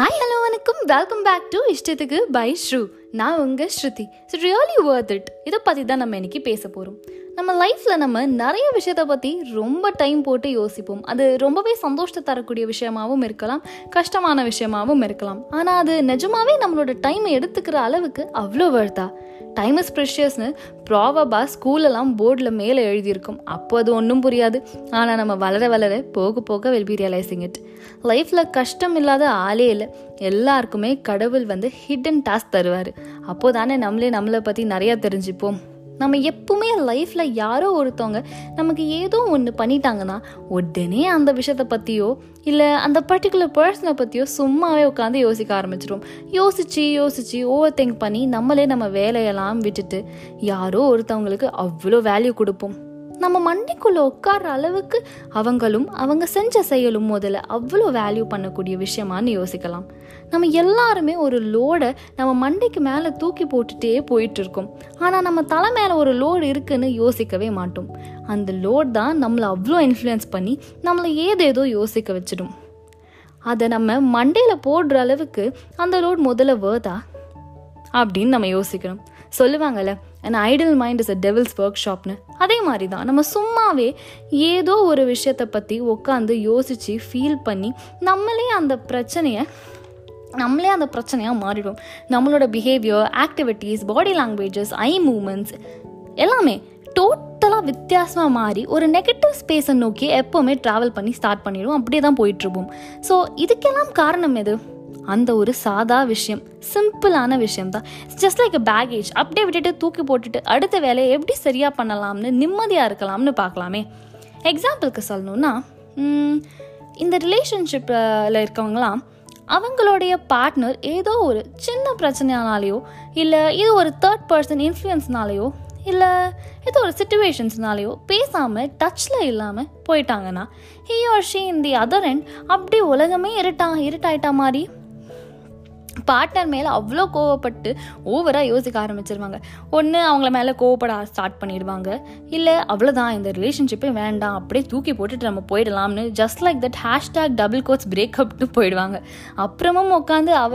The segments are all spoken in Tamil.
ஹாய் ஹலோ வணக்கம். வெல்கம் பேக் டு இஷ்டத்துக்கு பை ஸ்ரூ நான் உங்கள் Shruti. So really worth it இதை பற்றி தான் நம்ம இன்னைக்கு பேச போகிறோம் நம்ம லைஃப்பில் நம்ம நிறைய விஷயத்தை பற்றி ரொம்ப டைம் போட்டு யோசிப்போம். அது ரொம்பவே சந்தோஷத்தை தரக்கூடிய விஷயமாகவும் இருக்கலாம் கஷ்டமான விஷயமாகவும் இருக்கலாம். ஆனால் அது நிஜமாவே நம்மளோட டைமை எடுத்துக்கிற அளவுக்கு அவ்வளோ வருதா டைம் இஸ் ப்ரெஷியஸ்னு ப்ராவபா ஸ்கூலெல்லாம் போர்டில் மேலே எழுதியிருக்கும். அப்போ அது ஒன்றும் புரியாது. ஆனால் நம்ம வளர வளர போக போக வில் பி ரியலைசிங் இட் லைஃப்பில் கஷ்டம் இல்லாத ஆளே இல்லை. எல்லாருக்குமே கடவுள் வந்து ஹிடன் டாஸ்க் தருவார். அப்போ தானே நம்மளே நம்மளை பற்றி நிறையா தெரிஞ்சுப்போம். நம்ம எப்பவுமே லைஃப்பில் யாரோ ஒருத்தவங்க நமக்கு ஏதோ ஒன்று பண்ணிட்டாங்கன்னா உடனே அந்த விஷயத்தை பற்றியோ இல்லை அந்த பர்டிகுலர் பர்சனை பற்றியோ சும்மாவே உட்காந்து யோசிக்க ஆரம்பிச்சிடும் யோசிச்சு யோசிச்சு ஓவர் திங்க் பண்ணி நம்மளே நம்ம வேலையெல்லாம் விட்டுட்டு யாரோ ஒருத்தவங்களுக்கு அவ்வளோ வேல்யூ கொடுப்போம். நம்ம மண்டைக்குள்ளே உட்கார்ற அளவுக்கு அவங்களும் அவங்க செஞ்ச செயலும் முதல்ல அவ்வளோ வேல்யூ பண்ணக்கூடிய விஷயமான்னு யோசிக்கலாம். நம்ம எல்லாருமே ஒரு லோடை நம்ம மண்டைக்கு மேலே தூக்கி போட்டுட்டே போயிட்டு இருக்கோம் ஆனால் நம்ம தலை மேலே ஒரு லோடு இருக்குன்னு யோசிக்கவே மாட்டோம். அந்த லோட் தான் நம்மளை அவ்வளோ இன்ஃப்ளூயன்ஸ் பண்ணி நம்மளை ஏதேதோ யோசிக்க வச்சிடும். அதை நம்ம மண்டையில் போடுற அளவுக்கு அந்த லோட் முதல்ல வேர்தா அப்படின்னு நம்ம யோசிக்கணும். சொல்லுவாங்கல்ல and idle mind is a devil's work ஷாப்னு அதே மாதிரி தான் நம்ம சும்மாவே ஏதோ ஒரு விஷயத்தை பற்றி உட்காந்து யோசித்து ஃபீல் பண்ணி நம்மளே அந்த பிரச்சனையை நம்மளே அந்த பிரச்சனையாக மாறிடும் நம்மளோட behaviour activities body languages eye moments எல்லாமே டோட்டலாக வித்தியாசமாக மாறி ஒரு நெகட்டிவ் ஸ்பேஸை நோக்கி எப்போவுமே ட்ராவல் பண்ணி ஸ்டார்ட் பண்ணிடும் அப்படியே தான் போயிட்டுருப்போம் ஸோ இதுக்கெல்லாம் காரணம் எது? அந்த ஒரு சாதா விஷயம் சிம்பிளான விஷயம் தான் ஜஸ்ட் லைக் பேகேஜ் அப்படியே விட்டுட்டு தூக்கி போட்டுட்டு அடுத்த வேலையை எப்படி சரியாக பண்ணலாம்னு நிம்மதியாக இருக்கலாம்னு பார்க்கலாமே. எக்ஸாம்பிளுக்கு சொல்லணும்னா இந்த ரிலேஷன்ஷிப்பில் இருக்கவங்களாம் அவங்களுடைய பார்ட்னர் ஏதோ ஒரு சின்ன பிரச்சனைனாலேயோ இல்லை இது ஒரு தேர்ட் பர்சன் இன்ஃப்ளூயன்ஸ்னாலேயோ இல்லை ஏதோ ஒரு சுச்சுவேஷன்ஸ்னாலேயோ பேசாமல் டச்சில் இல்லாமல் போயிட்டாங்கன்னா he or she in the other end அப்படியே உலகமே இருட்டா இருட்டாயிட்டா மாதிரி பார்ட்னர் மேலே அவ்வளோ கோவப்பட்டு ஓவராக யோசிக்க ஆரம்பிச்சிருவாங்க. ஒன்று அவங்கள மேலே கோவப்பட ஸ்டார்ட் பண்ணிடுவாங்க. இல்லை அவ்வளோதான் இந்த ரிலேஷன்ஷிப்பே வேண்டாம் அப்படியே தூக்கி போட்டுட்டு நம்ம போயிடலாம்னு just like that hashtag double quotes பிரேக்கப்னு போயிடுவாங்க. அப்புறமும் உட்காந்து அவ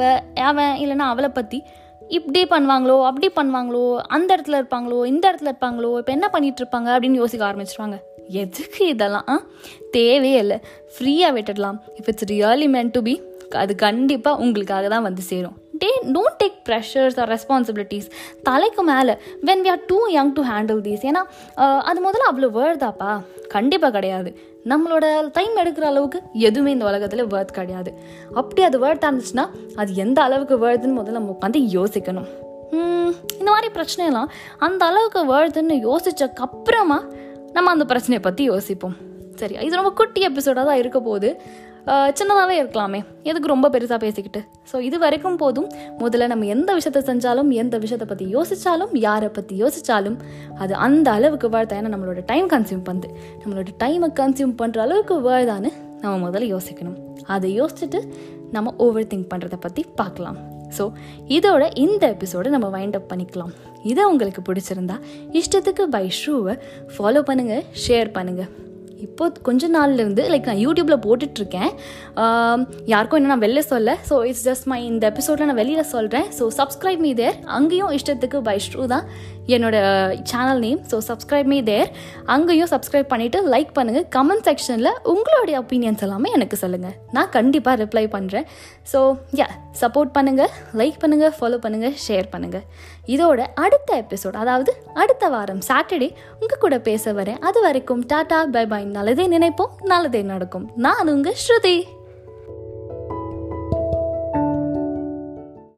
அவன் இல்லைன்னா அவளை பற்றி இப்படி பண்ணுவாங்களோ அப்படி பண்ணுவாங்களோ அந்த இடத்துல இருப்பாங்களோ இந்த இடத்துல இருப்பாங்களோ இப்போ என்ன பண்ணிட்டு இருப்பாங்க அப்படின்னு யோசிக்க ஆரம்பிச்சிருவாங்க. எதுக்கு இதெல்லாம் தேவையே இல்லை. ஃப்ரீயாக விட்டுடலாம். If it's really meant to be அது கண்டிப்பாக உங்களுக்காக தான் வந்து சேரும். They don't take pressures or responsibilities தலைக்கு மேலே when we are too young to handle these ஏன்னா அது முதல்ல அவ்வளோ வேர்தாப்பா கண்டிப்பாக கிடையாது. நம்மளோட டைம் எடுக்கிற அளவுக்கு எதுவுமே இந்த உலகத்தில் வேர்த் கிடையாது. அப்படி அது வேர்த்தாக இருந்துச்சுன்னா அது எந்த அளவுக்கு வேர்துன்னு முதல்ல நம்ம உட்காந்து யோசிக்கணும். இந்த மாதிரி பிரச்சனையெல்லாம் அந்த அளவுக்கு வேர்துன்னு யோசிச்சக்கப்புறமா நம்ம அந்த பிரச்சனையை பற்றி யோசிப்போம். சரி இது ரொம்ப குட்டி எபிசோடாக தான் இருக்க போகுது. சின்னதாகவே இருக்கலாமே. எதுக்கு ரொம்ப பெருசாக பேசிக்கிட்டு? ஸோ இது வரைக்கும் போதும். முதல்ல நம்ம எந்த விஷயத்த செஞ்சாலும் எந்த விஷயத்தை பற்றி யோசித்தாலும் யாரை பற்றி யோசித்தாலும் அது அந்த அளவுக்கு வாழ்த்தா ஏன்னா நம்மளோட டைம் கன்சியூம் பண்ணுது நம்மளோட டைமை கன்சியூம் பண்ணுற அளவுக்கு வாழ்தான்னு நம்ம முதல்ல யோசிக்கணும். அதை யோசிச்சுட்டு நம்ம ஓவர் திங்க் பண்ணுறதை பற்றி பார்க்கலாம். ஸோ இதோட இந்த எபிசோடை நம்ம வைண்ட் அப் பண்ணிக்கலாம். இதை உங்களுக்கு பிடிச்சிருந்தா இஷ்டத்துக்கு பை ஷூவை ஃபாலோ பண்ணுங்கள் ஷேர் பண்ணுங்கள் இப்போ கொஞ்ச நாள்லேருந்து லைக் நான் யூடியூப்பில் போட்டுட்ருக்கேன். யாருக்கும் என்ன நான் வெளில சொல்ல. ஸோ இட்ஸ் ஜஸ்ட் மை இந்த எபிசோடில் நான் வெளியில் சொல்கிறேன் ஸோ சப்ஸ்கிரைப் மீ தேர் அங்கேயும் இஷ்டத்துக்கு பை ஸ்ட்ரூ தான். என்னோட channel name so subscribe me there அங்கேயும் சப்ஸ்கிரைப் பண்ணிவிட்டு லைக் பண்ணுங்கள் கமெண்ட் செக்ஷனில் உங்களுடைய ஒப்பீனியன்ஸ் எல்லாமே எனக்கு சொல்லுங்கள் நான் கண்டிப்பாக ரிப்ளை பண்ணுறேன் ஸோ யா சப்போர்ட் பண்ணுங்கள் லைக் பண்ணுங்கள் ஃபாலோ பண்ணுங்கள் ஷேர் பண்ணுங்கள் இதோட அடுத்த எபிசோட் அதாவது அடுத்த வாரம் சாட்டர்டே உங்கள் கூட பேச வரேன். அது வரைக்கும் டாடா பை பை நல்லதே நினைப்போம் நல்லதே நடக்கும். நான் உங்கள் ஸ்ருதி.